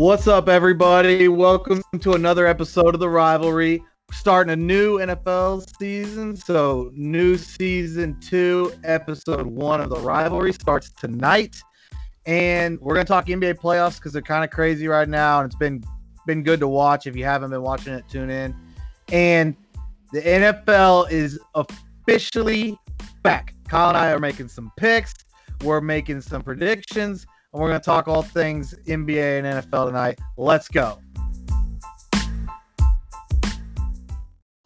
What's up, everybody? Welcome to another episode of the rivalry. Starting a new NFL season, so new season two, episode one of the rivalry starts tonight, and we're gonna talk NBA playoffs because they're kind of crazy right now, and it's been been good to watch. If you haven't been watching it, tune in. And the NFL is officially back. Kyle and I are making some picks. We're making some predictions and we're going to talk all things NBA and NFL tonight. Let's go.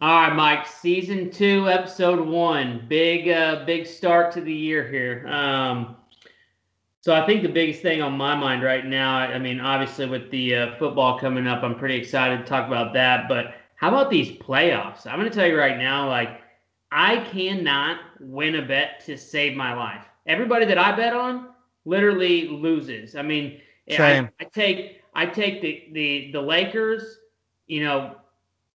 All right, Mike. Season two, episode one. Big, uh, big start to the year here. Um, so I think the biggest thing on my mind right now, I mean, obviously with the uh, football coming up, I'm pretty excited to talk about that. But how about these playoffs? I'm going to tell you right now, like, I cannot win a bet to save my life. Everybody that I bet on, literally loses. I mean, I, I, take I take the, the the Lakers, you know,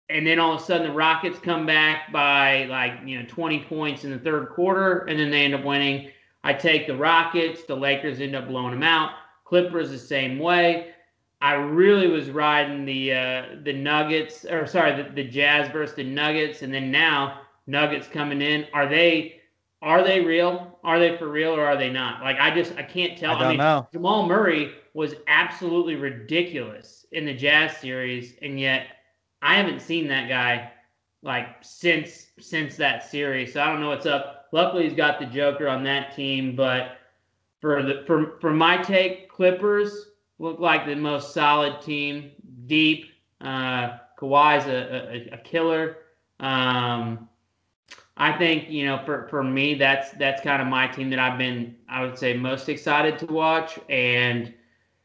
and then all of a sudden the Rockets come back by like you know 20 points in the third quarter, and then they end up winning. I take the Rockets, the Lakers end up blowing them out. Clippers the same way. I really was riding the uh, the Nuggets, or sorry, the, the Jazz versus the Nuggets, and then now Nuggets coming in. Are they are they real? Are they for real or are they not? Like I just I can't tell. I, don't I mean, know. Jamal Murray was absolutely ridiculous in the Jazz series, and yet I haven't seen that guy like since since that series. So I don't know what's up. Luckily, he's got the Joker on that team, but for the for for my take, Clippers look like the most solid team, deep. Uh, Kawhi's a, a, a killer. Um, I think you know for for me that's that's kind of my team that I've been I would say most excited to watch. And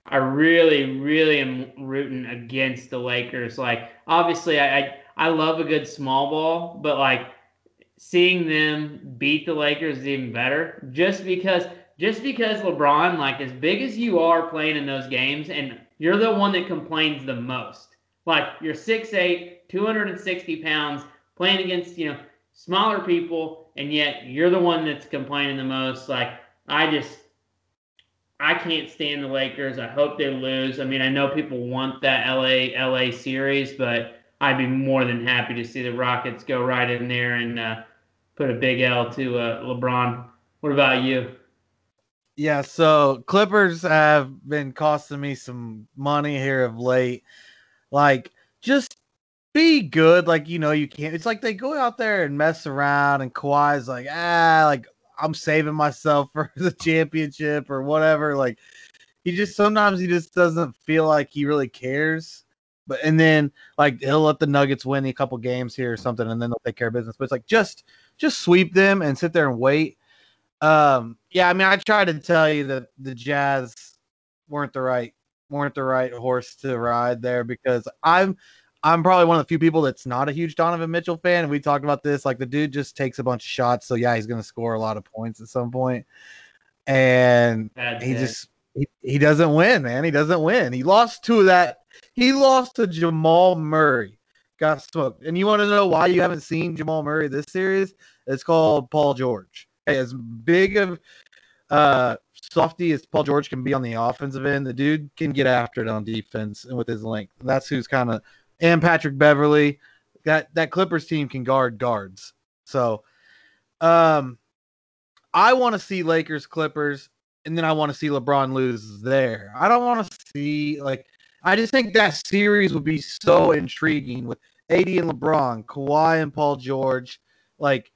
I really really am rooting against the Lakers. Like obviously I I, I love a good small ball but like seeing them beat the Lakers is even better. Just because just because LeBron like as big as you are playing in those games and you're the one that complains the most. Like you're 6'8 260 pounds playing against you know smaller people, and yet you're the one that's complaining the most. Like, I just, I can't stand the Lakers. I hope they lose. I mean, I know people want that LA LA series, but I'd be more than happy to see the Rockets go right in there and uh, put a big L to uh, LeBron. What about you? Yeah, so Clippers have been costing me some money here of late. Like, just be good. Like, you know, you can't. It's like they go out there and mess around, and Kawhi's like, ah, like I'm saving myself for the championship or whatever. Like, he just sometimes he just doesn't feel like he really cares. But and then like he'll let the Nuggets win a couple games here or something, and then they'll take care of business. But it's like just just sweep them and sit there and wait. Um, yeah, I mean, I tried to tell you that the Jazz weren't the right weren't the right horse to ride there because I'm I'm probably one of the few people that's not a huge Donovan Mitchell fan. And We talked about this. Like the dude just takes a bunch of shots, so yeah, he's gonna score a lot of points at some point. And That's he it. just he, he doesn't win, man. He doesn't win. He lost to that. He lost to Jamal Murray. Got smoked. And you want to know why you haven't seen Jamal Murray this series? It's called Paul George. Hey, as big of uh softy as Paul George can be on the offensive end, the dude can get after it on defense and with his length. That's who's kind of and Patrick Beverley. That that Clippers team can guard guards. So um I want to see Lakers Clippers and then I want to see LeBron lose there. I don't want to see like I just think that series would be so intriguing with AD and LeBron, Kawhi and Paul George, like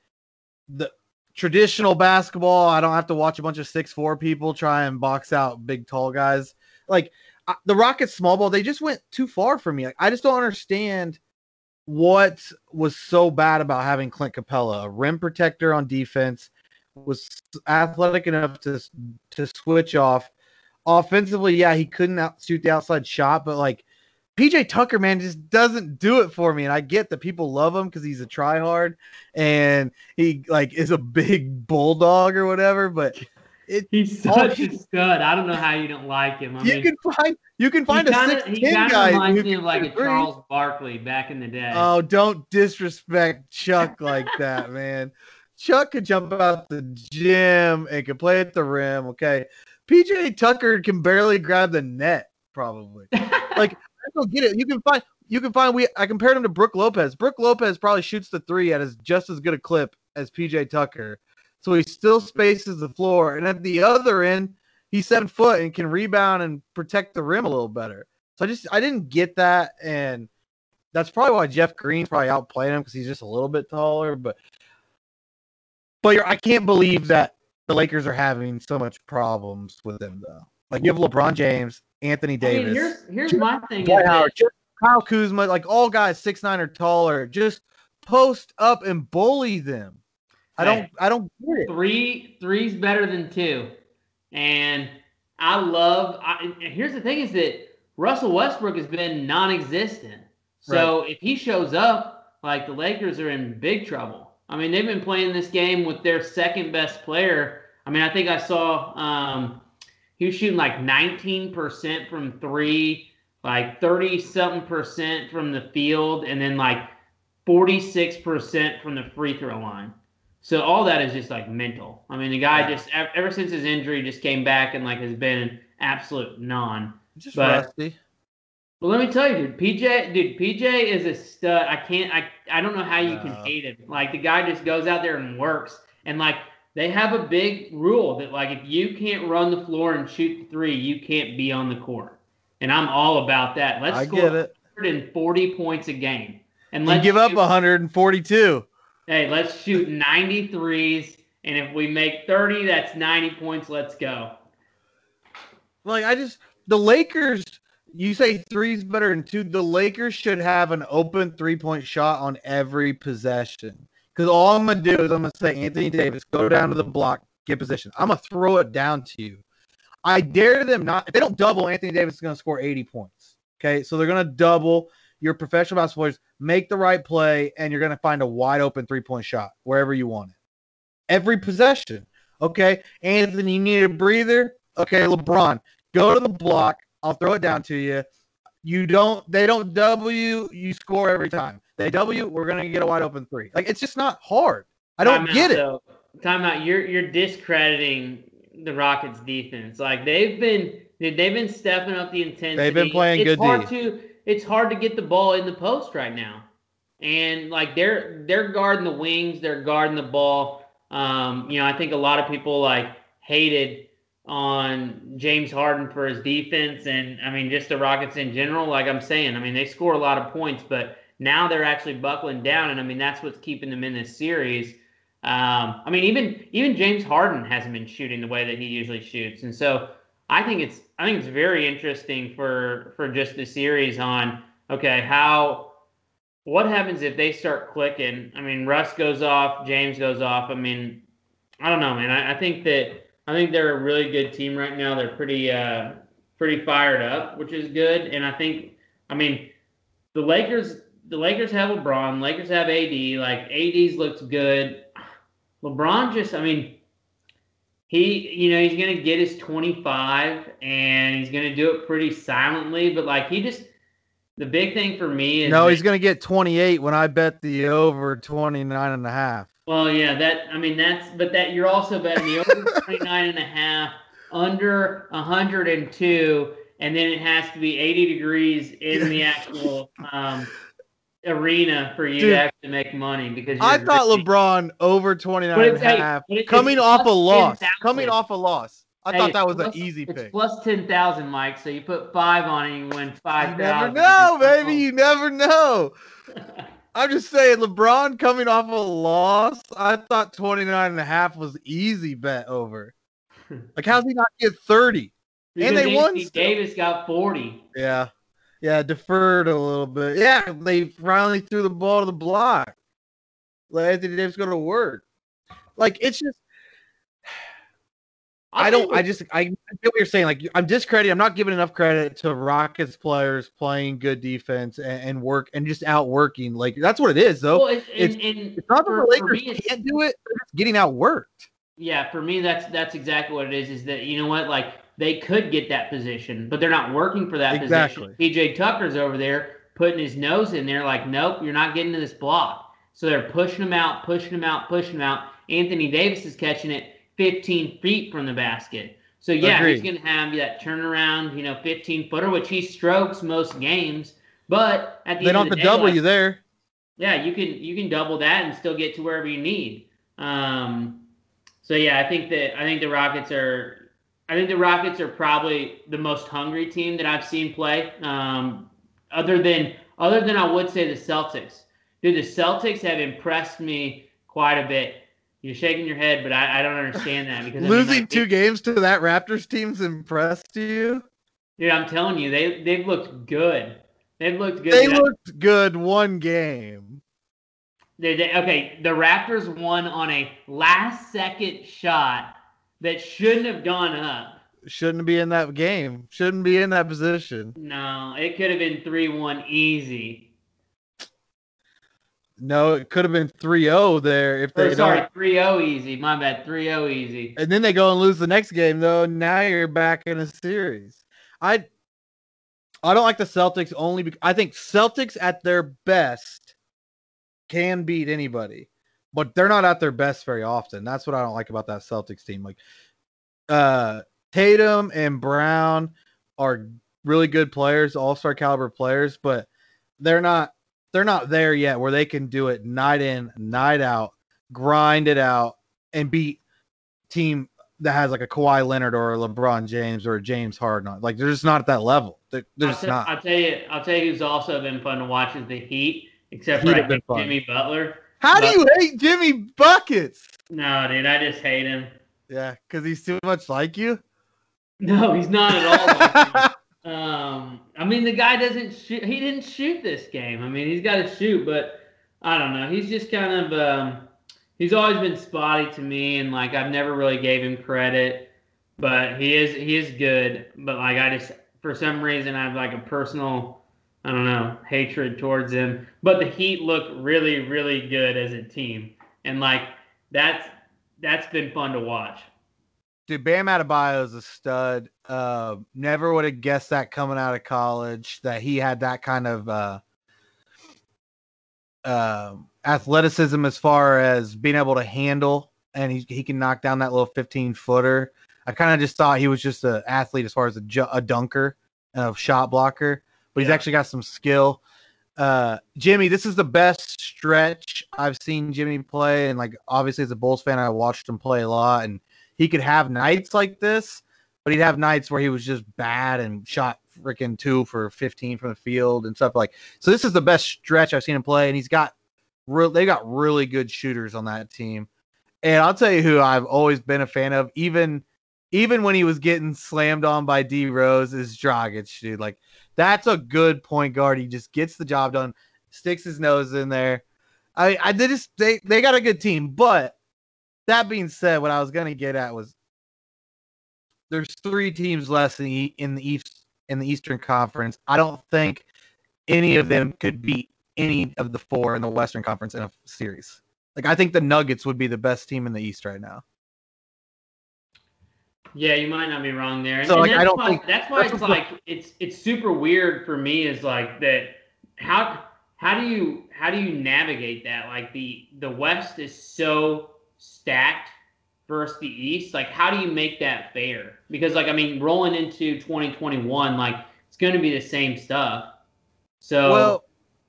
the traditional basketball. I don't have to watch a bunch of six four people try and box out big tall guys. Like the Rockets small ball, they just went too far for me. Like, I just don't understand what was so bad about having Clint Capela, a rim protector on defense, was athletic enough to to switch off. Offensively, yeah, he couldn't out, shoot the outside shot, but like PJ Tucker, man, just doesn't do it for me. And I get that people love him because he's a tryhard and he like is a big bulldog or whatever, but it, He's such a stud. I don't know how you don't like him. I you mean, can find you can find kinda, a six ten guy. He reminds me of like a Charles Barkley back in the day. Oh, don't disrespect Chuck like that, man. Chuck could jump out the gym and could play at the rim. Okay, PJ Tucker can barely grab the net, probably. like I don't get it. You can find you can find we I compared him to Brook Lopez. Brook Lopez probably shoots the three at as just as good a clip as PJ Tucker. So he still spaces the floor. And at the other end, he's seven foot and can rebound and protect the rim a little better. So I just I didn't get that, and that's probably why Jeff Green's probably outplaying him because he's just a little bit taller. But but I can't believe that the Lakers are having so much problems with him though. Like you have LeBron James, Anthony Davis. I mean, here's here's my thing. Howard, Kyle Kuzma, like all guys six nine or taller, just post up and bully them. I don't I don't get it. Three three's better than two. And I love I, here's the thing is that Russell Westbrook has been non-existent. So right. if he shows up, like the Lakers are in big trouble. I mean, they've been playing this game with their second best player. I mean, I think I saw um, he was shooting like 19% from three, like 30 something percent from the field, and then like 46% from the free throw line. So all that is just like mental. I mean, the guy yeah. just ever since his injury just came back and like has been an absolute non. Just but, rusty. But let me tell you, dude, PJ, dude, PJ is a stud. I can't, I, I don't know how you can hate him. Like the guy just goes out there and works, and like they have a big rule that like if you can't run the floor and shoot the three, you can't be on the court. And I'm all about that. Let's I score 140 points a game, and let's give up 142. Hey, let's shoot 93s, and if we make 30, that's 90 points. Let's go. Like I just the Lakers you say three's better than two. The Lakers should have an open three point shot on every possession. Because all I'm gonna do is I'm gonna say Anthony Davis, go down to the block, get position. I'm gonna throw it down to you. I dare them not. If they don't double, Anthony Davis is gonna score 80 points. Okay, so they're gonna double your professional basketball players. Make the right play, and you're gonna find a wide open three point shot wherever you want it. Every possession. Okay, Anthony, you need a breather. Okay, LeBron, go to the block, I'll throw it down to you. You don't, they don't double you You score every time. They W, we're gonna get a wide open three. Like it's just not hard. I don't Time get out, it. Though. Time out. You're you're discrediting the Rockets defense. Like they've been they've been stepping up the intensity. They've been playing it's good. Hard to it's hard to get the ball in the post right now, and like they're they're guarding the wings, they're guarding the ball. Um, you know, I think a lot of people like hated on James Harden for his defense and I mean just the Rockets in general. Like I'm saying, I mean they score a lot of points, but now they're actually buckling down, and I mean that's what's keeping them in this series. Um, I mean even even James Harden hasn't been shooting the way that he usually shoots, and so I think it's I think it's very interesting for for just the series on okay how what happens if they start clicking. I mean Russ goes off, James goes off. I mean I don't know, man. I, I think that I think they're a really good team right now. They're pretty uh, pretty fired up, which is good. And I think, I mean, the Lakers the Lakers have LeBron, Lakers have AD. Like AD's looks good. LeBron just, I mean, he, you know, he's gonna get his 25 and he's gonna do it pretty silently. But like he just, the big thing for me is no, he's gonna get 28 when I bet the over 29 and a half. Well, yeah, that I mean that's but that you're also betting the over 29 and a half, under 102, and then it has to be 80 degrees in the actual um, arena for you Dude, to actually make money because I thought LeBron over 29 and a half coming off a loss. 10, coming off a loss. I hey, thought that was plus, an easy pick. plus 10,000, Mike. So you put five on it, you win 5,000. You never know, baby. You never know. I'm just saying, LeBron coming off a loss, I thought 29 and a half was easy bet over. Like, how's he not get 30? Because and they won. Davis got 40. Yeah. Yeah, deferred a little bit. Yeah, they finally threw the ball to the block. Let Anthony Davis go to work. Like, it's just I don't. I just. I get what you're saying. Like I'm discrediting. I'm not giving enough credit to Rockets players playing good defense and, and work and just outworking. Like that's what it is, though. Well, it's, it's, and, it's not that the Lakers me, can't do it. Just getting outworked. Yeah, for me, that's that's exactly what it is. Is that you know what? Like they could get that position, but they're not working for that exactly. position. PJ Tucker's over there putting his nose in there, like, nope, you're not getting to this block. So they're pushing him out, pushing him out, pushing him out. Anthony Davis is catching it 15 feet from the basket. So yeah, Agreed. he's going to have that turnaround, you know, 15 footer, which he strokes most games. But at the They end don't have to double like, you there. yeah, you can you can double that and still get to wherever you need. Um, so yeah, I think that I think the Rockets are I think the Rockets are probably the most hungry team that I've seen play. Um, other than other than I would say the Celtics. Dude, the Celtics have impressed me quite a bit. You're shaking your head, but I, I don't understand that because I mean, Losing like, two games to that Raptors team's impressed you. Dude, I'm telling you, they they've looked good. They've looked good. They looked good one game. They, they, okay, the Raptors won on a last second shot that shouldn't have gone up. Shouldn't be in that game. Shouldn't be in that position. No, it could have been 3 1 easy. No, it could have been 3-0 there if Or, they sorry, don't. 3 0 easy. My bad, 3 0 easy. And then they go and lose the next game though. Now you're back in a series. I I don't like the Celtics only because I think Celtics at their best can beat anybody, but they're not at their best very often. That's what I don't like about that Celtics team. Like uh Tatum and Brown are really good players, all-star caliber players, but they're not they're not there yet where they can do it night in, night out, grind it out and beat team that has like a Kawhi Leonard or a LeBron James or a James Harden. Like they're just not at that level. They're, they're I'll, just tell, not. I'll tell you, I'll tell you who's also been fun to watch is the Heat, except Heat for think. Jimmy Butler. How do you hate Jimmy buckets? No, dude, I just hate him. Yeah, because he's too much like you. No, he's not at all. like. Um, I mean, the guy doesn't shoot. He didn't shoot this game. I mean, he's got to shoot, but I don't know. He's just kind of. Um, he's always been spotty to me, and like I've never really gave him credit. But he is he is good. But like I just for some reason I have like a personal I don't know hatred towards him. But the Heat look really really good as a team, and like that's that's been fun to watch. Dude, Bam Adebayo is a stud. Uh, never would have guessed that coming out of college that he had that kind of uh, uh, athleticism as far as being able to handle, and he he can knock down that little fifteen footer. I kind of just thought he was just an athlete as far as a, ju- a dunker and a shot blocker, but he's Yeah. actually got some skill. Uh, Jimmy, this is the best stretch I've seen Jimmy play, and like obviously as a Bulls fan, I watched him play a lot, and he could have nights like this, but he'd have nights where he was just bad and shot freaking two for 15 from the field and stuff like. So this is the best stretch I've seen him play, and he's got real. They got really good shooters on that team, and I'll tell you who I've always been a fan of, even even when he was getting slammed on by D Rose, is Dragic, dude. Like that's a good point guard. He just gets the job done, sticks his nose in there. I I did just they they got a good team, but that being said, what I was gonna get at was there's three teams less in the, in the East in the Eastern Conference. I don't think any of them could beat any of the four in the Western Conference in a series. Like I think the Nuggets would be the best team in the East right now. Yeah, you might not be wrong there. And, So, and like, I that's don't why, think- that's why that's it's like it's it's super weird for me is like that how how do you how do you navigate that? Like the the West is so stacked versus the East. Like how do you make that fair? Because like I mean, rolling into 2021, like it's going to be the same stuff. So well,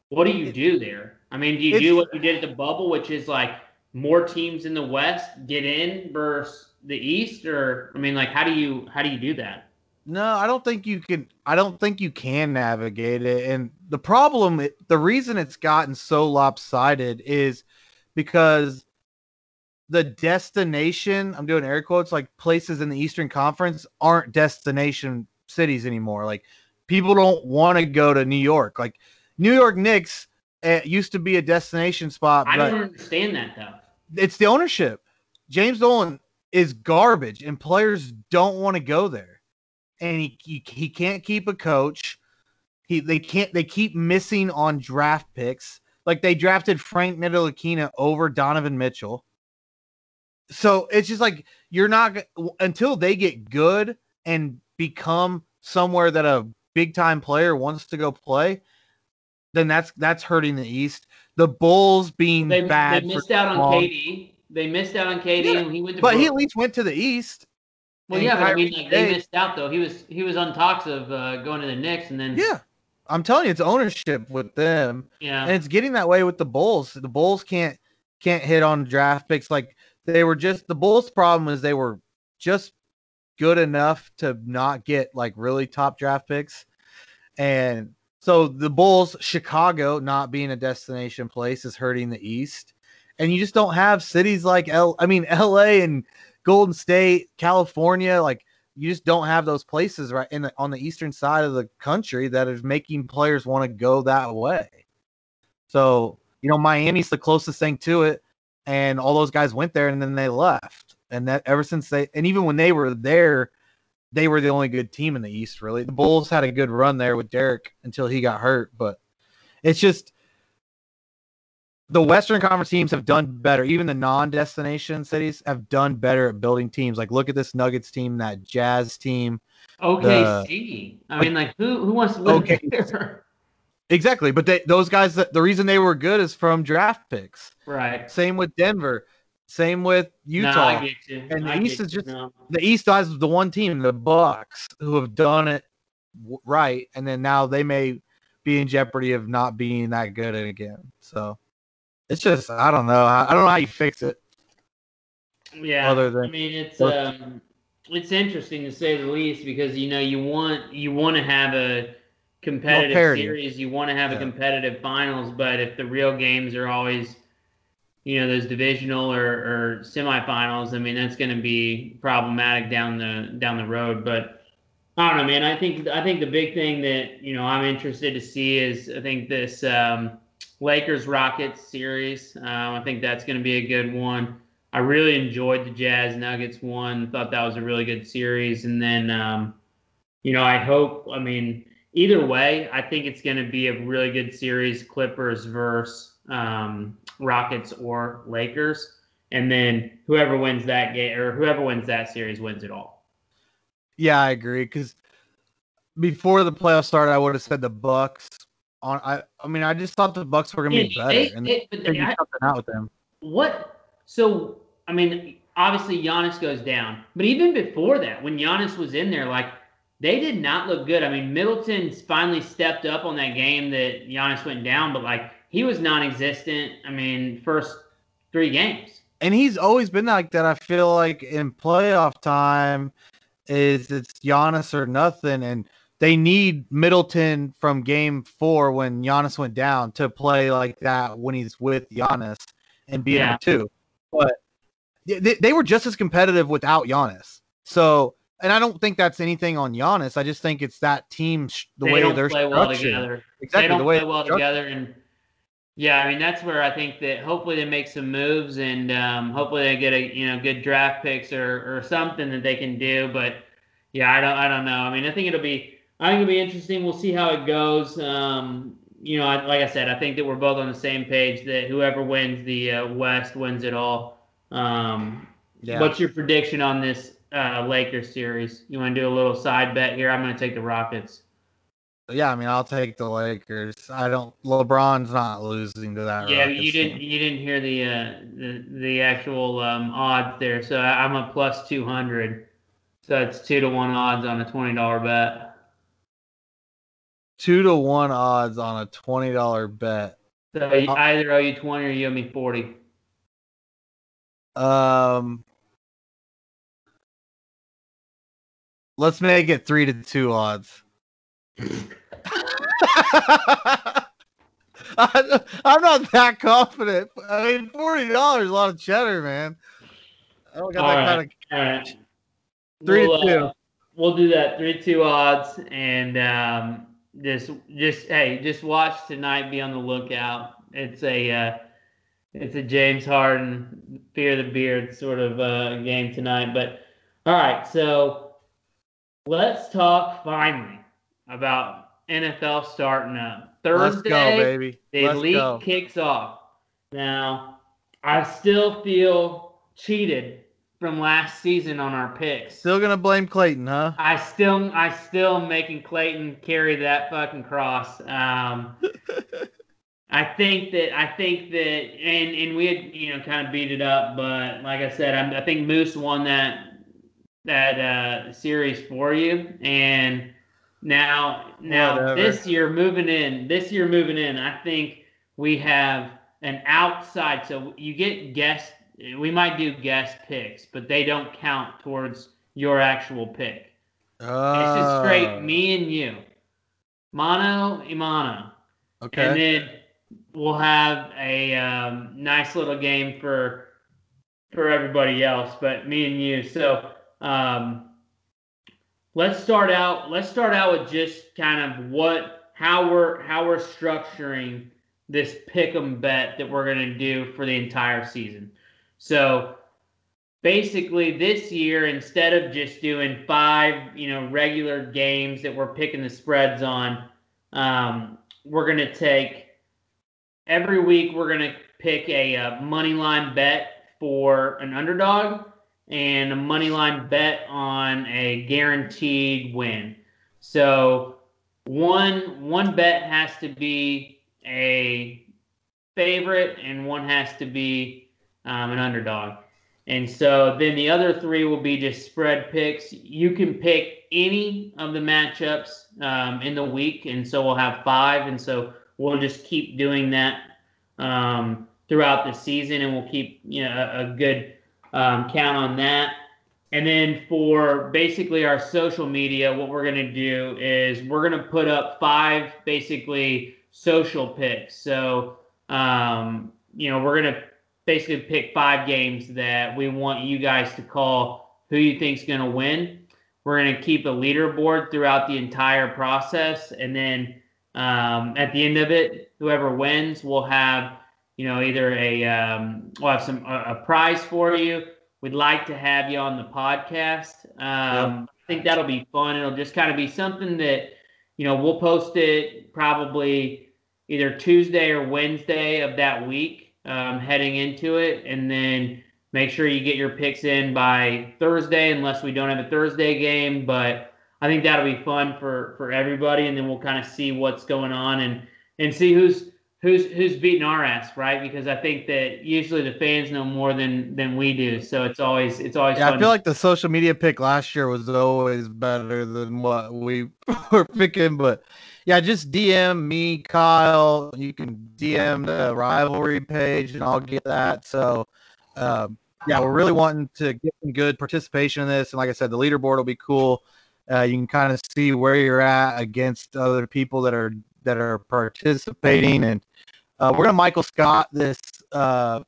what do you do there? I mean, do you do what you did at the bubble, which is like more teams in the West get in versus the East, or I mean, like how do you how do you do that? No, I don't think you can. I don't think you can navigate it. And the problem, the reason it's gotten so lopsided is because the destination, I'm doing air quotes, like places in the Eastern Conference aren't destination cities anymore. Like people don't want to go to New York. Like New York Knicks uh, used to be a destination spot, I don't understand that though. it's the ownership. James Dolan is garbage, and players don't want to go there. And he, he he can't keep a coach. He they can't they keep missing on draft picks. Like they drafted Frank Ntilikina over Donovan Mitchell. So it's just like you're not until they get good and become somewhere that a big time player wants to go play. Then that's that's hurting the East. The Bulls being They, bad, they missed out on long- KD. They missed out on KD, Yeah, and he went to. but he at least went to the East. Well, yeah, but I mean, like, they missed out though. He was he was on talks of uh, going to the Knicks, and then Yeah, I'm telling you, it's ownership with them, yeah, and it's getting that way with the Bulls. The Bulls can't can't hit on draft picks like they were just the Bulls' problem is they were just good enough to not get like really top draft picks, and so the Bulls, Chicago not being a destination place is hurting the East, and you just don't have cities like L. I mean, L.A. and Golden State, California, like you just don't have those places right in the, on the eastern side of the country that is making players want to go that way. So, you know, Miami's the closest thing to it, and all those guys went there and then they left. And that ever since they and even when they were there, they were the only good team in the East, really. The Bulls had a good run there with Derek until he got hurt, but it's just the Western Conference teams have done better. Even the non-destination cities have done better at building teams. Like look at this Nuggets team, that Jazz team. OKC. I mean, like who who wants to live Okay. there? Exactly, but they, those guys the reason they were good is from draft picks. right. Same with Denver. Same with Utah. I get you. And the I East is just- No. the East has the one team, the Bucks, who have done it right, and then now they may be in jeopardy of not being that good again. So it's just I don't know. I, I don't know how you fix it. Yeah. Other than- I mean, it's um, it's interesting to say the least because you know you want you want to have a competitive series, you want to have Yeah. a competitive finals, but if the real games are always you know those divisional or, or semifinals, I mean that's going to be problematic down the down the road. But I don't know, man. I think I think the big thing that you know I'm interested to see is I think this um, Lakers Rockets series. Um, I think that's going to be a good one. I really enjoyed the Jazz Nuggets one. Thought that was a really good series. And then, um, you know, I hope. I mean, either way, I think it's going to be a really good series. Clippers versus um, Rockets or Lakers, and then whoever wins that game or whoever wins that series wins it all. Yeah, I agree. Because before the playoffs started, I would have said the Bucks. On I, I mean, I just thought the Bucks were gonna be Yeah, better they- and they- but figure I- something out with them. What? So, I mean, obviously Giannis goes down, but even before that, when Giannis was in there, like they did not look good. I mean, Middleton's finally stepped up on that game that Giannis went down, but like he was non-existent. I mean, first three games. and he's always been like that. I feel like in playoff time is it's Giannis or nothing, and they need Middleton from Game Four when Giannis went down to play like that when he's with Giannis and be Yeah. two. But they, they were just as competitive without Giannis. So, and I don't think that's anything on Giannis. I just think it's that team sh- the they way don't they're play well together. Exactly they don't the way play well together, and yeah, I mean that's where I think that hopefully they make some moves, and um, hopefully they get a you know good draft picks or or something that they can do. But yeah, I don't I don't know. I mean, I think it'll be I think it'll be interesting. We'll see how it goes. Um, you know, I, like I said, I think that we're both on the same page that whoever wins the uh, West wins it all. Um, Yeah. What's your prediction on this uh, Lakers series? You want to do a little side bet here? I'm going to take the Rockets. Yeah, I mean, I'll take the Lakers. I don't. LeBron's not losing to that. Yeah, Rockets you didn't team. you didn't hear the uh, the the actual um, odds there. So I'm a plus two hundred. So it's two to one odds on a twenty dollar bet. Two to one odds on a twenty dollar bet. So I either owe you twenty or you owe me forty. Um, let's make it three to two odds. I, I'm not that confident. I mean, forty dollars, a lot of cheddar, man. I don't got All that right. kind of. All right. Three we'll, to two. uh, we'll do that three to two odds and um, just just hey just watch tonight. Be on the lookout. It's a uh, it's a James Harden fear the beard sort of uh, game tonight. But all right, so let's talk finally about NFL starting up Let's Thursday. go, baby. The Let's league go. kicks off. Now, I still feel cheated from last season on our picks. Still gonna blame Clayton, huh? I still, I still am making Clayton carry that fucking cross. Um, I think that, I think that, and and we had, you know, kind of beat it up, but like I said, I, I think Moose won that that uh, series for you. And now, now Whatever. this year moving in, this year moving in, I think we have an outside. So you get guest. We might do guest picks, but they don't count towards your actual pick. It's just straight Oh, me and you, mono imano, Okay. and then we'll have a um, nice little game for for everybody else, but me and you. So um, let's start out. Let's start out with just kind of what how we're how we're structuring this pick 'em bet that we're going to do for the entire season. So basically this year instead of just doing five you know regular games that we're picking the spreads on um, we're going to take every week we're going to pick a, uh money line bet for an underdog and a money line bet on a guaranteed win. So one one bet has to be a favorite and one has to be um, an underdog and so then the other three will be just spread picks. You can pick any of the matchups um, in the week, and so we'll have five, and so we'll just keep doing that um, throughout the season, and we'll keep you know a, a good um, count on that. And then for basically our social media, what we're gonna do is we're gonna put up five basically social picks. So um, you know we're gonna basically pick five games that we want you guys to call who you think's going to win. We're going to keep a leaderboard throughout the entire process, and then um, at the end of it, whoever wins will have, you know, either a um, we'll have some a, a prize for you. We'd like to have you on the podcast. Um, I think that'll be fun. It'll just kind of be something that, you know, we'll post it probably either Tuesday or Wednesday of that week um, heading into it, and then make sure you get your picks in by Thursday, unless we don't have a Thursday game. But I think that'll be fun for for everybody, and then we'll kind of see what's going on and and see who's who's who's beating our ass, right? Because I think that usually the fans know more than than we do, so it's always it's always Yeah, fun. I feel like the social media pick last year was always better than what we were picking, but yeah, just DM me, Kyle. You can DM the rivalry page, and I'll get that. So, um, yeah, we're really wanting to get some good participation in this, and like I said, the leaderboard will be cool. Uh, you can kind of see where you're at against other people that are that are participating, and uh, we're gonna Michael Scott this uh,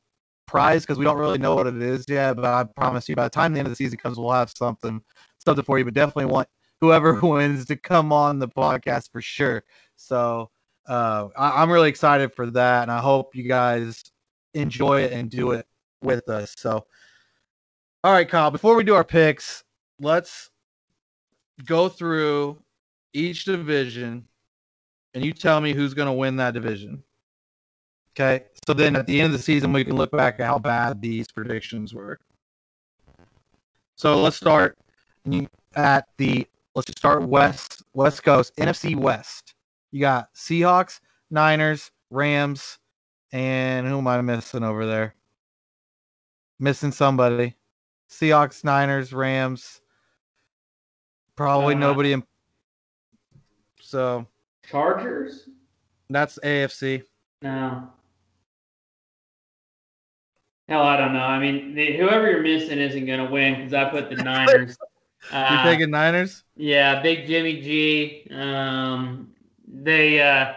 prize because we don't really know what it is yet. But I promise you, by the time the end of the season comes, we'll have something something for you. But definitely want whoever wins to come on the podcast for sure. So uh, I, I'm really excited for that, and I hope you guys enjoy it and do it with us. So, all right, Kyle. Before we do our picks, let's go through each division, and you tell me who's going to win that division. Okay. So then at the end of the season, we can look back at how bad these predictions were. So let's start at the let's just start west west coast NFC West. You got Seahawks, Niners, Rams, and who am I missing over there? Missing somebody. Seahawks, Niners, Rams. Probably Uh, nobody in. So Chargers? that's AFC. No. Hell, I don't know. I mean, the, whoever you're missing isn't going to win because I put the Niners. You Uh, taking Niners? Yeah, big Jimmy G. Um, they uh,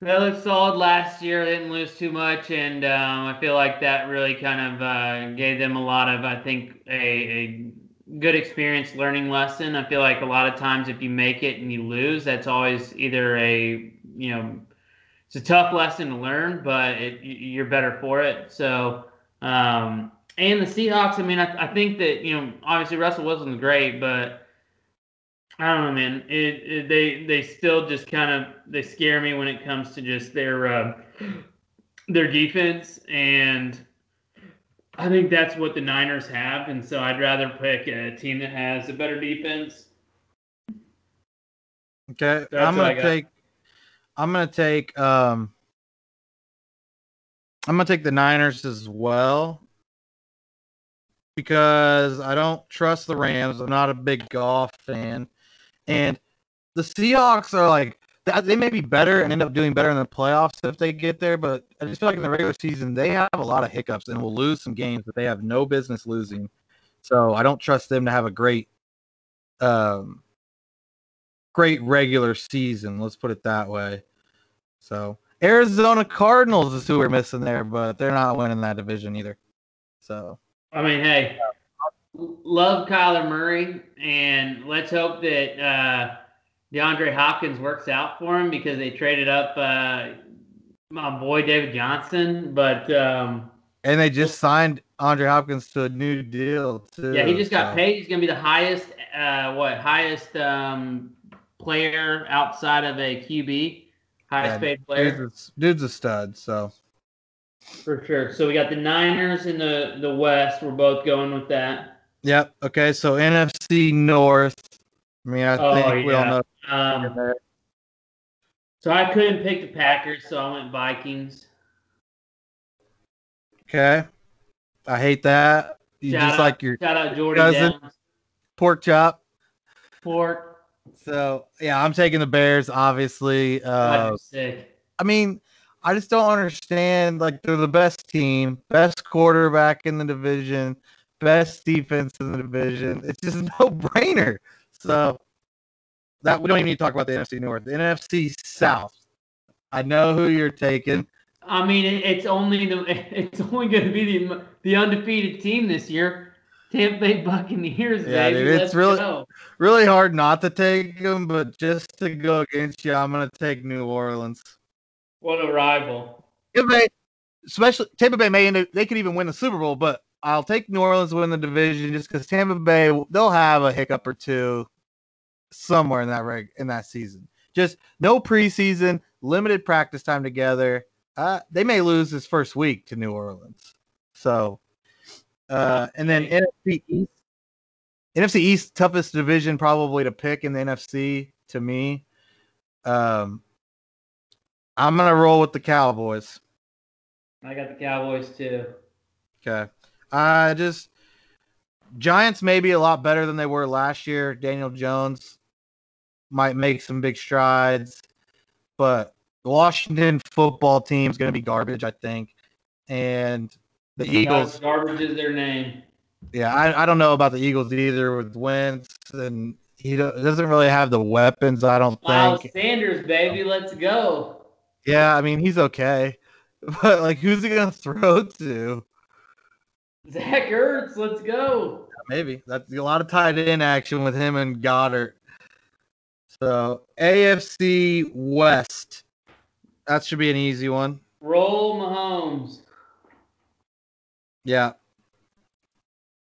they looked solid last year. They didn't lose too much, and um, I feel like that really kind of uh, gave them a lot of, I think, a, a good experience, learning lesson. I feel like a lot of times if you make it and you lose, that's always either a you know it's a tough lesson to learn, but it, you're better for it. So. Um, and the Seahawks, I mean, I, I think that you know, obviously Russell Wilson's great, but I don't know, man. It, it they they still just kind of they scare me when it comes to just their uh, their defense, and I think that's what the Niners have, and so I'd rather pick a team that has a better defense. Okay, I'm gonna take. I'm gonna take. Um, I'm gonna take the Niners as well. Because I don't trust the Rams. I'm not a big Goff fan, and the Seahawks are like they may be better and end up doing better in the playoffs if they get there, but I just feel like in the regular season they have a lot of hiccups and will lose some games that they have no business losing. So I don't trust them to have a great, um, great regular season. Let's put it that way. So Arizona Cardinals is who we're missing there, but they're not winning that division either. So I mean, hey, love Kyler Murray, and let's hope that. Uh, DeAndre Hopkins works out for him because they traded up uh, my boy David Johnson, but um, and they just signed Andre Hopkins to a new deal too. Yeah, he just got so. paid. He's going to be the highest, uh, what highest um, player outside of a QB, highest yeah, paid player. Dude's a, dude's a stud. So for sure. So we got the Niners in the the West. We're both going with that. Yep. Okay. So NFC North. I mean, I oh, think we all know um, so I couldn't pick the Packers, so I went Vikings. Okay. I hate that. You shout just out, like your shout out Jordan cousin, pork chop. Pork. So yeah, I'm taking the Bears. Obviously, uh, sick. I mean, I just don't understand. Like they're the best team, best quarterback in the division, best defense in the division. It's just no brainer. So that we don't even need to talk about the NFC North. The NFC South. I know who you're taking. I mean, it's only the it's only going to be the the undefeated team this year. Tampa Bay Buccaneers, yeah, baby. Dude, it's really go. really hard not to take them, but just to go against you, I'm going to take New Orleans. What a rival! Tampa Bay, especially Tampa Bay may end they could even win the Super Bowl, but I'll take New Orleans to win the division just because Tampa Bay they'll have a hiccup or two somewhere in that reg in that season. Just no preseason, limited practice time together. Uh, they may lose this first week to New Orleans. So, uh, and then NFC East, NFC East toughest division probably to pick in the NFC to me. Um, I'm gonna roll with the Cowboys. I got the Cowboys too. Okay. I just Giants may be a lot better than they were last year. Daniel Jones might make some big strides, but the Washington football team is going to be garbage, I think. And the Eagles. Garbage is their name. Yeah, I, I don't know about the Eagles either with Wentz, and he doesn't really have the weapons, I don't Miles think. Sanders, baby, let's go. Yeah, I mean, he's okay. But, like, who's he going to throw to? Zach Ertz, let's go. Maybe. That's a lot of tight end action with him and Goedert. So AFC West. That should be an easy one. Roll Mahomes. Yeah.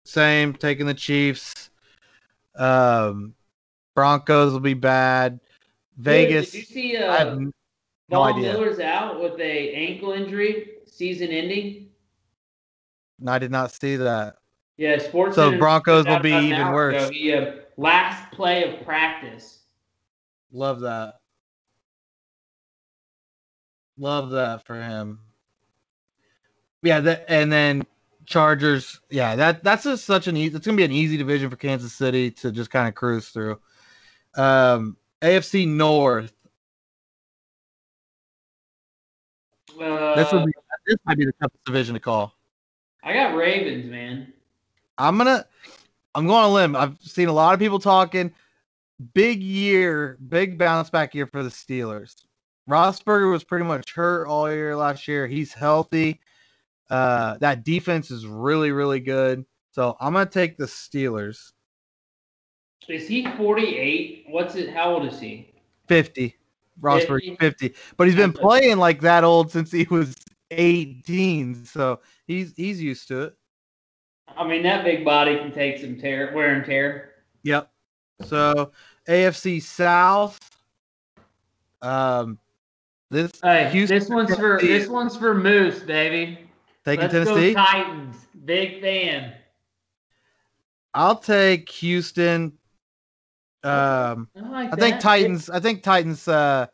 Same, taking the Chiefs. Um, Broncos will be bad. Vegas. Dude, did you see uh, no Von idea. Miller's out with a ankle injury, season ending? I did not see that. Yeah, sports. So Broncos will be even worse. He, uh, last play of practice. Love that. Love that for him. Yeah, that and then Chargers. Yeah, that that's just such an easy. It's gonna be an easy division for Kansas City to just kind of cruise through. Um, AFC North. Uh, this would be this might be the toughest division to call. I got Ravens, man. I'm gonna. I'm going on a limb. I've seen a lot of people talking big year, big bounce back year for the Steelers. Roethlisberger was pretty much hurt all year last year. He's healthy. Uh, that defense is really, really good. So I'm gonna take the Steelers. Is he 48? What's it? How old is he? 50. Roethlisberger 50? 50. But he's been playing like that old since he was 18. So he's he's used to it. I mean, that big body can take some tear, wear and tear. Yep. So AFC South. Um, this hey, Houston, this one's for this one's for Moose, baby. Taking Let's Tennessee. Titans, big fan. I'll take Houston. Um, I, like I think Titans. I think Titans. Uh,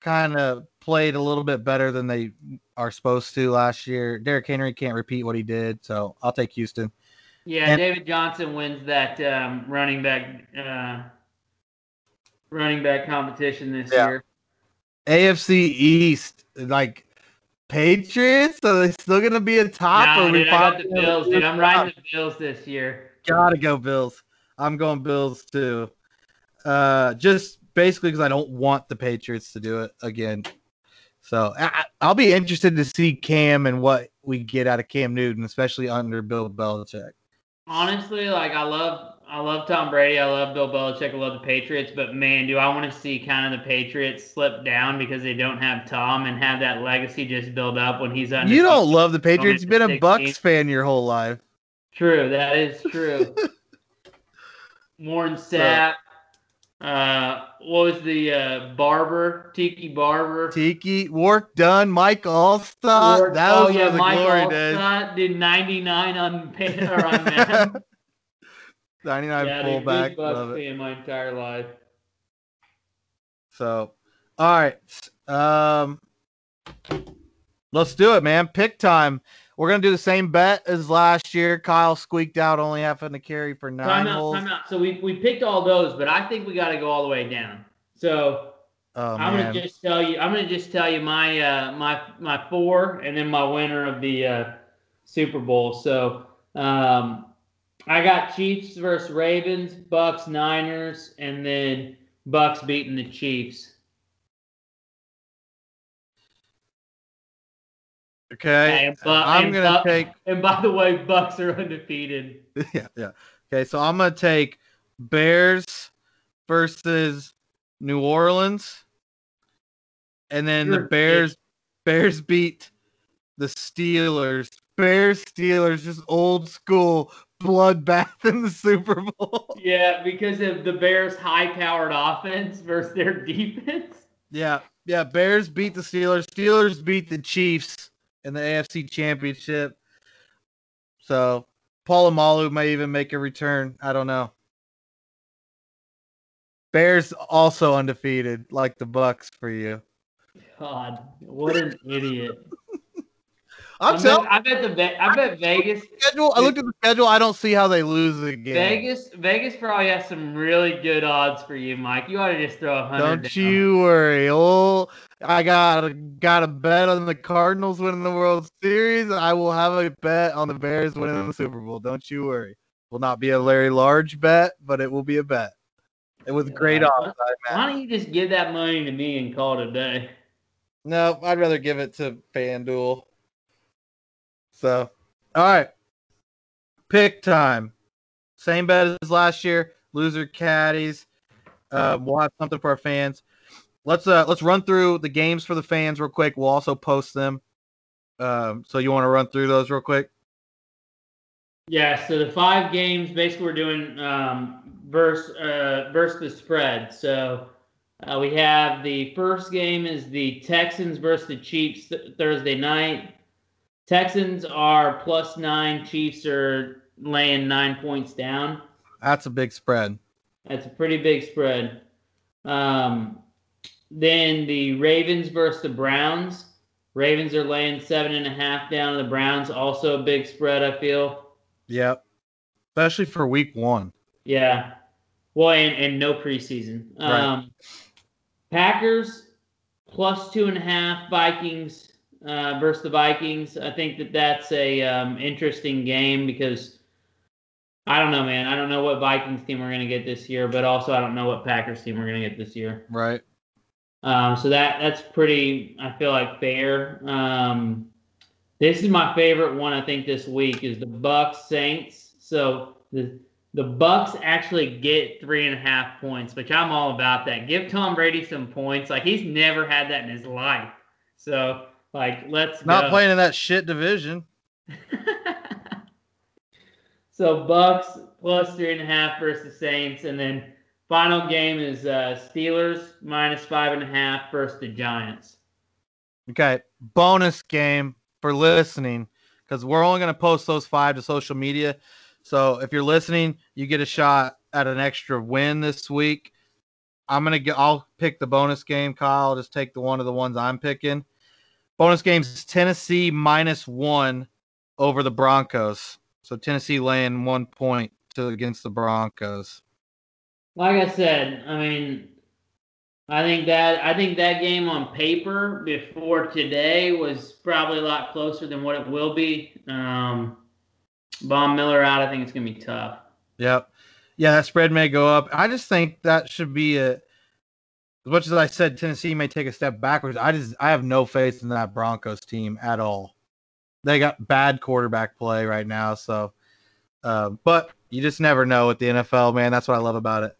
kind of played a little bit better than they are supposed to last year. Derrick Henry can't repeat what he did, so I'll take Houston. Yeah, And- David Johnson wins that um, running back uh, running back competition this Yeah. year. AFC East, like Patriots, are they still gonna be a top? Nah, or we dude, I got the Bills, dude. I'm riding the Bills this year. Gotta go Bills. I'm going Bills too. Uh, just basically because I don't want the Patriots to do it again. So I, I'll be interested to see Cam and what we get out of Cam Newton, especially under Bill Belichick. Honestly, like I love I love Tom Brady, I love Bill Belichick, I love the Patriots, but man, do I want to see kind of the Patriots slip down because they don't have Tom and have that legacy just build up when he's under You don't love the Patriots. You've been a 16. Bucks fan your whole life. True, that is true. Warren Sapp. Uh, what was the uh, Barber? Tiki Barber. Tiki, work done. Mike Alstott. Ward- that oh was yeah, the Mike glory days. Did 99 on pay, or on Madden. 99 yeah, fullback. big Love it. my entire life. So, all right. Um, let's do it, man. Pick time. We're gonna do the same bet as last year. Kyle squeaked out, only having to carry for nine Time out, holes. time out. So we, we picked all those, but I think we got to go all the way down. So Oh I'm man. gonna just tell you. I'm gonna just tell you my uh, my my four, and then my winner of the uh, Super Bowl. So um, I got Chiefs versus Ravens, Bucks, Niners, and then Bucks beating the Chiefs. Okay. And Bu- I'm and gonna Bu- take. And by the way, Bucks are undefeated. yeah, yeah. Okay, so I'm gonna take Bears versus New Orleans, and then You're the Bears. Bears beat the Steelers. Bears Steelers, just old school bloodbath in the Super Bowl. Yeah, because of the Bears' high-powered offense versus their defense. Yeah, yeah. Bears beat the Steelers. Steelers beat the Chiefs in the AFC Championship. So Polamalu may even make a return. I don't know. Bears also undefeated, like the Bucks for you. God, what an idiot! I'm I telling bet, I bet the I bet Vegas schedule. I looked at the schedule. I don't see how they lose again. Vegas Vegas probably has some really good odds for you, Mike. You ought to just throw a hundred. Don't down. you worry. Oh, I got a, got a bet on the Cardinals winning the World Series. I will have a bet on the Bears winning the Super Bowl. Don't you worry. Will not be a very large bet, but it will be a bet. And with great Yeah, odds, I Why don't you just give that money to me and call it a day? No, I'd rather give it to FanDuel. So, all right. Pick time. Same bet as last year. Loser caddies. Uh, we'll have something for our fans. Let's uh let's run through the games for the fans real quick. We'll also post them. Um, so you want to run through those real quick? Yeah. So the five games, basically, we're doing um, verse uh, versus the spread. So uh, we have the first game is the Texans versus the Chiefs th- Thursday night. Texans are plus nine. Chiefs are laying nine points down. That's a big spread. That's a pretty big spread. Um, then the Ravens versus the Browns. Ravens are laying seven and a half down. The Browns also a big spread. I feel. Yep. Especially for week one. Yeah. Well, and, and no preseason. Right. Um, Packers plus two and a half. Vikings uh, versus the Vikings. I think that that's a um, interesting game because I don't know, man. I don't know what Vikings team we're going to get this year, but also I don't know what Packers team we're going to get this year. Right. Um, so that that's pretty. I feel like fair. Um, this is my favorite one. I think this week is the Bucks Saints. So the the Bucks actually get three and a half points, which I'm all about that. Give Tom Brady some points. Like he's never had that in his life. So like let's Not go. playing in that shit division. so Bucks plus three and a half versus Saints, and then final game is uh, Steelers minus five and a half versus the Giants. Okay. Bonus game for listening because we're only going to post those five to social media. So if you're listening, you get a shot at an extra win this week. I'm gonna get. I'll pick the bonus game. Kyle, just take the one of the ones I'm picking. Bonus games: Tennessee minus one over the Broncos. So Tennessee laying one point to against the Broncos. Like I said, I mean, I think that I think that game on paper before today was probably a lot closer than what it will be. Um, Von Miller out, I think it's gonna be tough. Yep. Yeah, that spread may go up. I just think that should be a as much as I said Tennessee may take a step backwards, I just I have no faith in that Broncos team at all. They got bad quarterback play right now, so uh, but you just never know with the NFL, man. That's what I love about it.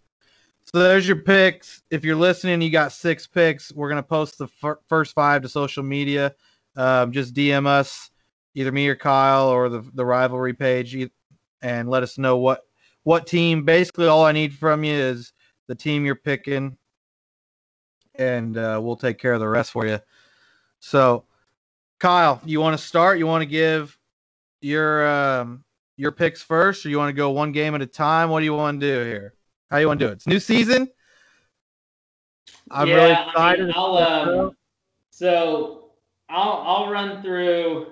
So there's your picks. If you're listening, you got six picks. We're gonna post the fir- first five to social media. Um, just DM us, either me or Kyle or the the rivalry page, and let us know what what team. Basically, all I need from you is the team you're picking, and uh, we'll take care of the rest for you. So, Kyle, you want to start? You want to give your um, your picks first, or you want to go one game at a time? What do you want to do here? How you want to do it? It's new season. I'm yeah, really excited. I mean, I'll, um, so I'll I'll run through.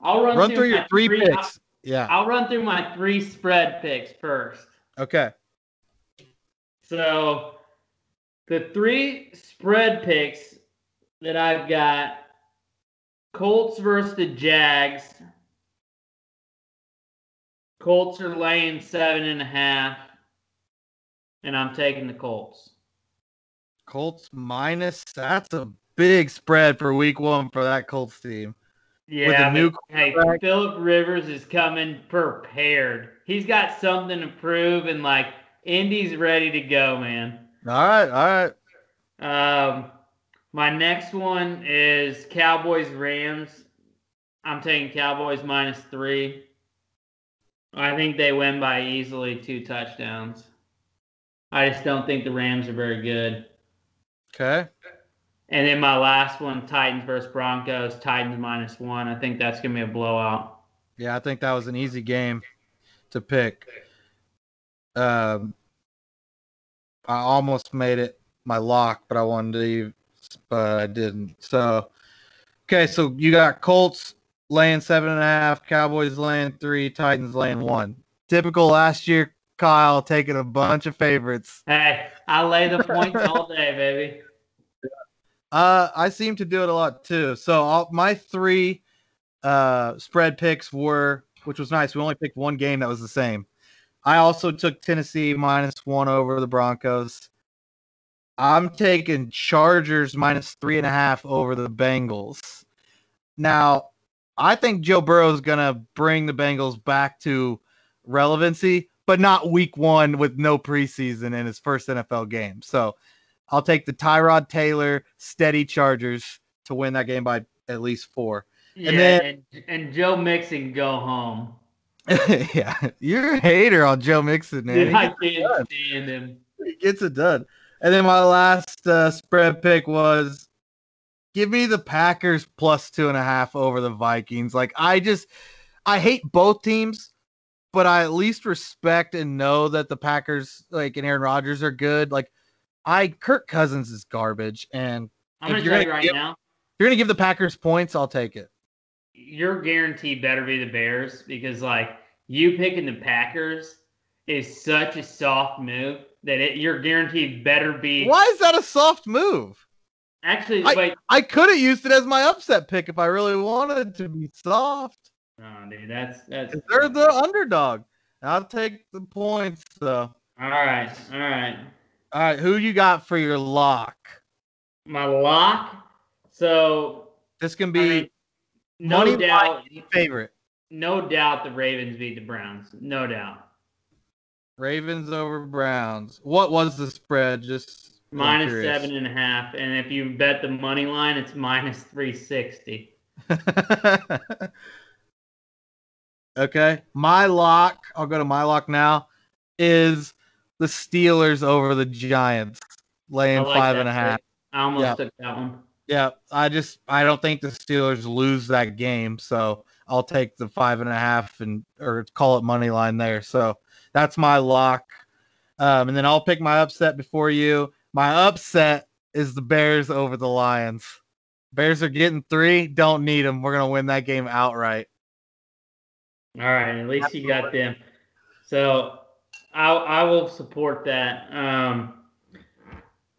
I'll run, run through, through your three, three picks. I'll, yeah. I'll run through my three spread picks first. Okay. So the three spread picks that I've got Colts versus the Jags. Colts are laying seven and a half and I'm taking the Colts. Colts minus. That's a big spread for Week One for that Colts team. Yeah, new hey, Philip Rivers is coming prepared. He's got something to prove, and like Indy's ready to go, man. All right, all right. Um, my next one is Cowboys Rams. I'm taking Cowboys minus three. I think they win by easily two touchdowns. I just don't think the Rams are very good. Okay. And then my last one, Titans versus Broncos. Titans minus one. I think that's gonna be a blowout. Yeah, I think that was an easy game to pick. Um, I almost made it my lock, but I wanted to leave, but I didn't. So, okay, so you got Colts laying seven and a half, Cowboys laying three, Titans laying one. Typical last year Kyle taking a bunch of favorites. Hey, I lay the points all day, baby. Uh, I seem to do it a lot too. So all, my three uh, spread picks were, which was nice. We only picked one game that was the same. I also took Tennessee minus one over the Broncos. I'm taking Chargers minus three and a half over the Bengals. Now, I think Joe Burrow is gonna bring the Bengals back to relevancy but not week one with no preseason in his first NFL game. So I'll take the Tyrod Taylor steady Chargers to win that game by at least four. Yeah, and then and, and Joe Mixon go home. yeah, you're a hater on Joe Mixon, man. Dude, I can't stand him. He gets it done. And then my last uh, spread pick was give me the Packers plus two and a half over the Vikings. Like I just I hate both teams, but I at least respect and know that the Packers, like and Aaron Rodgers, are good. Like I, Kirk Cousins is garbage, and I'm gonna tell you right give, now, you're gonna give the Packers points. I'll take it. Your guarantee better be the Bears because like you picking the Packers is such a soft move that it, your guarantee better be. Why is that a soft move? Actually, I, wait. I could have used it as my upset pick if I really wanted to be soft. Oh, dude, that's that's. They're the underdog. I'll take the points though. All right, all right, all right. Who you got for your lock? My lock. So this can be I mean, no doubt favorite. No doubt the Ravens beat the Browns. No doubt. Ravens over Browns. What was the spread? Just minus seven and a half. And if you bet the money line, it's minus three sixty. Okay. My lock, I'll go to my lock now, is the Steelers over the Giants, laying like five and a half. I almost yeah. took that one. Yeah, I just I don't think the Steelers lose that game, so I'll take the five and a half and or call it money line there. So that's my lock. Um, and then I'll pick my upset before you. My upset is the Bears over the Lions. Bears are getting three. Don't need them. We're gonna win that game outright. All right, at least you got them. So I I will support that. Um,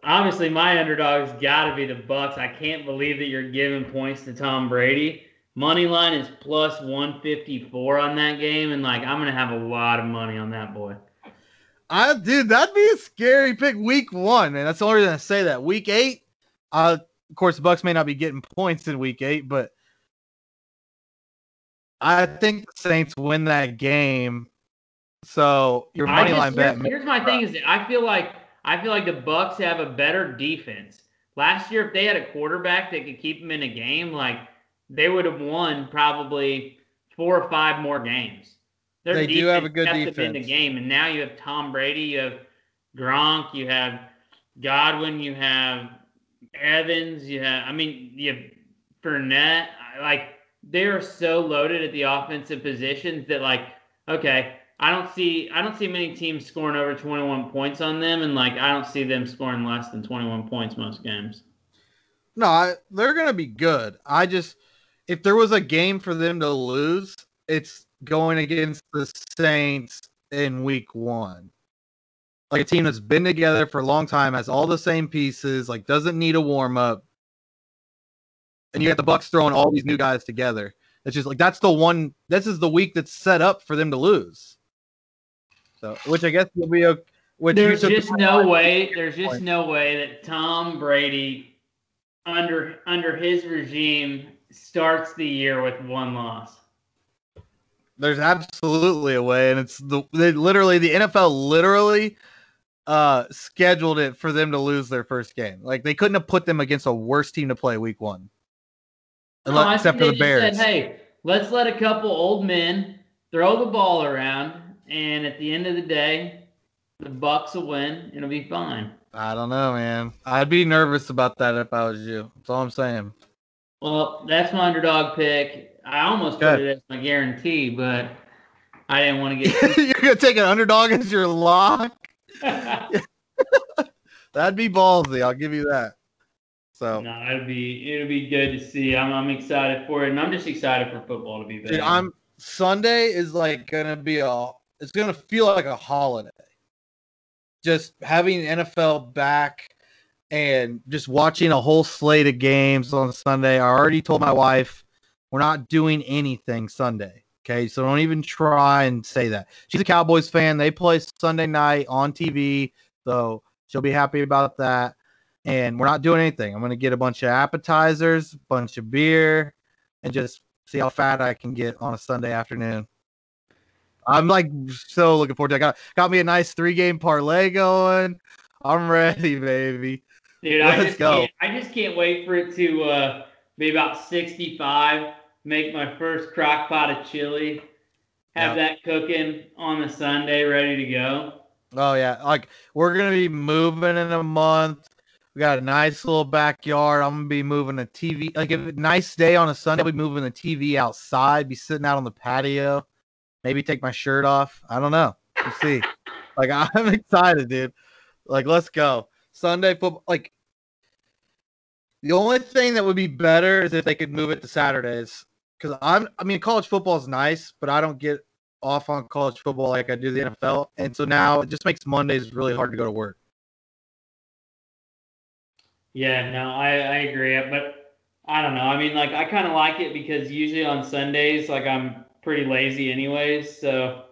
obviously, my underdog's got to be the Bucks. I can't believe that you're giving points to Tom Brady. Money line is plus 154 on that game, and like I'm gonna have a lot of money on that boy. I dude, that'd be a scary pick week one, man. that's the only reason I say that. Week eight, uh, of course, the Bucks may not be getting points in week eight, but I think the Saints win that game. So your money just, line bet. Here's, here's my thing: is that I feel like I feel like the Bucks have a better defense. Last year, if they had a quarterback that could keep them in a game, like they would have won probably four or five more games. Their they do have a good defense in the game, and now you have Tom Brady, you have Gronk, you have Godwin, you have Evans, you have I mean you have Fournette. Like they are so loaded at the offensive positions that like okay, I don't see I don't see many teams scoring over 21 points on them, and like I don't see them scoring less than 21 points most games. No, I, they're gonna be good. I just if there was a game for them to lose, it's going against the Saints in week one. Like a team that's been together for a long time, has all the same pieces, like doesn't need a warm up. And you got the Bucks throwing all these new guys together. It's just like that's the one. This is the week that's set up for them to lose. So, which I guess will be a. Which there's just no way. There's just point. no way that Tom Brady, under under his regime, starts the year with one loss. There's absolutely a way, and it's the they literally the NFL literally uh scheduled it for them to lose their first game. Like they couldn't have put them against a worse team to play week one. No, except for the Bears. Said, hey, let's let a couple old men throw the ball around, and at the end of the day, the Bucks will win. It'll be fine. I don't know, man. I'd be nervous about that if I was you. That's all I'm saying. Well, that's my underdog pick. I almost put it as my guarantee, but I didn't want to get. You're gonna take an underdog as your lock. That'd be ballsy. I'll give you that. So no, it'd be it'd be good to see. I'm I'm excited for it, and I'm just excited for football to be back. Dude, I'm Sunday is like gonna be a. It's gonna feel like a holiday. Just having NFL back and just watching a whole slate of games on Sunday. I already told my wife we're not doing anything Sunday. Okay, so don't even try and say that. She's a Cowboys fan. They play Sunday night on TV, so she'll be happy about that. And we're not doing anything. I'm gonna get a bunch of appetizers, a bunch of beer, and just see how fat I can get on a Sunday afternoon. I'm like so looking forward to it. Got got me a nice three game parlay going. I'm ready, baby. Dude, Let's I just go. Can't, I just can't wait for it to uh, be about 65. Make my first crock pot of chili. Have that cooking on the Sunday, ready to go. Oh yeah, like we're gonna be moving in a month. We got a nice little backyard. I'm gonna be moving a TV. Like if a nice day on a Sunday, be moving the TV outside. Be sitting out on the patio. Maybe take my shirt off. I don't know. We'll see. like I'm excited, dude. Like let's go. Sunday football. Like the only thing that would be better is if they could move it to Saturdays. Because I'm, I mean, college football is nice, but I don't get off on college football like I do the NFL, and so now it just makes Mondays really hard to go to work. Yeah, no, I, I agree, but I don't know. I mean, like I kind of like it because usually on Sundays, like I'm pretty lazy anyways, so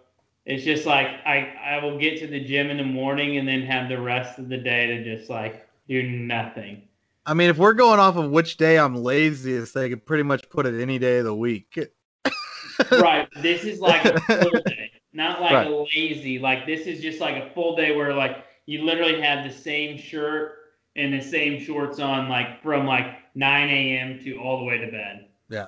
it's just like I I will get to the gym in the morning and then have the rest of the day to just like do nothing. I mean, if we're going off of which day I'm laziest, they could pretty much put it any day of the week. right. This is like a full day, not like right. a lazy. Like this is just like a full day where like you literally have the same shirt and the same shorts on, like from like 9 a.m. to all the way to bed. Yeah.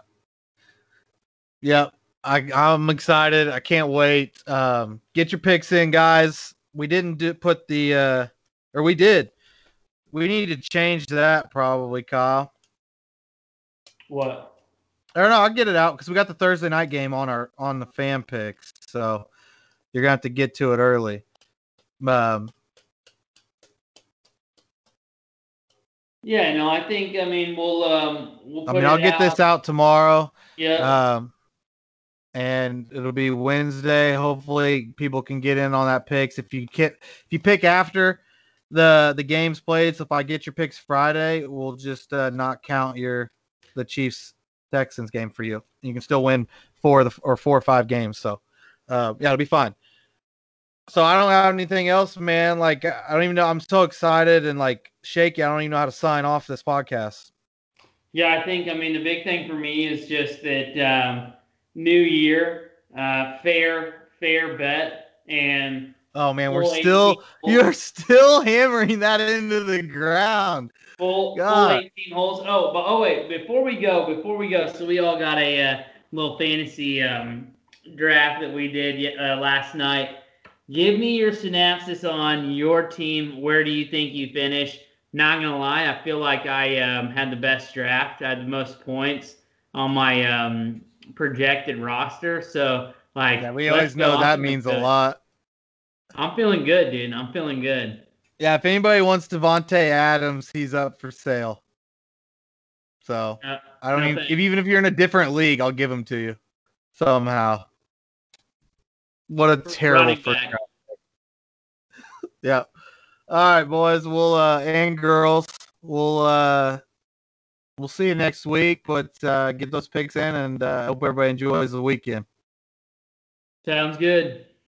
Yeah. I, I'm excited. I can't wait. Um, get your picks in, guys. We didn't do, put the, uh, or we did. We need to change that probably, Kyle. What? I don't know. I'll get it out because we got the Thursday night game on our on the fan picks, so you're gonna have to get to it early. Um, Yeah, no, I think I mean we'll um we'll I mean, I'll get out. this out tomorrow. Yeah. Um, and it'll be Wednesday. Hopefully, people can get in on that picks. If you get if you pick after the the games played, so if I get your picks Friday, we'll just uh, not count your the Chiefs Texans game for you. You can still win four the or four or five games. So, uh, yeah, it'll be fine. So I don't have anything else, man. Like I don't even know. I'm so excited and like shaky. I don't even know how to sign off this podcast. Yeah, I think I mean the big thing for me is just that um, new year, uh, fair, fair bet, and Oh man, we're still holes. you're still hammering that into the ground. full, full 18 holes. Oh, but oh wait, before we go, before we go, so we all got a uh, little fantasy um, draft that we did uh, last night. Give me your synopsis on your team. Where do you think you finished? Not gonna lie, I feel like I um, had the best draft. I had the most points on my um, projected roster. So like, Yeah, we always know that means a lot. I'm feeling good, dude. I'm feeling good. Yeah, if anybody wants Davante Adams, he's up for sale. So Uh, I don't even if, even if you're in a different league, I'll give him to you somehow. What a terrible first round. Yeah. All right, boys. We'll uh and girls. We'll uh we'll see you next week. But uh get those picks in and uh hope everybody enjoys the weekend. Sounds good.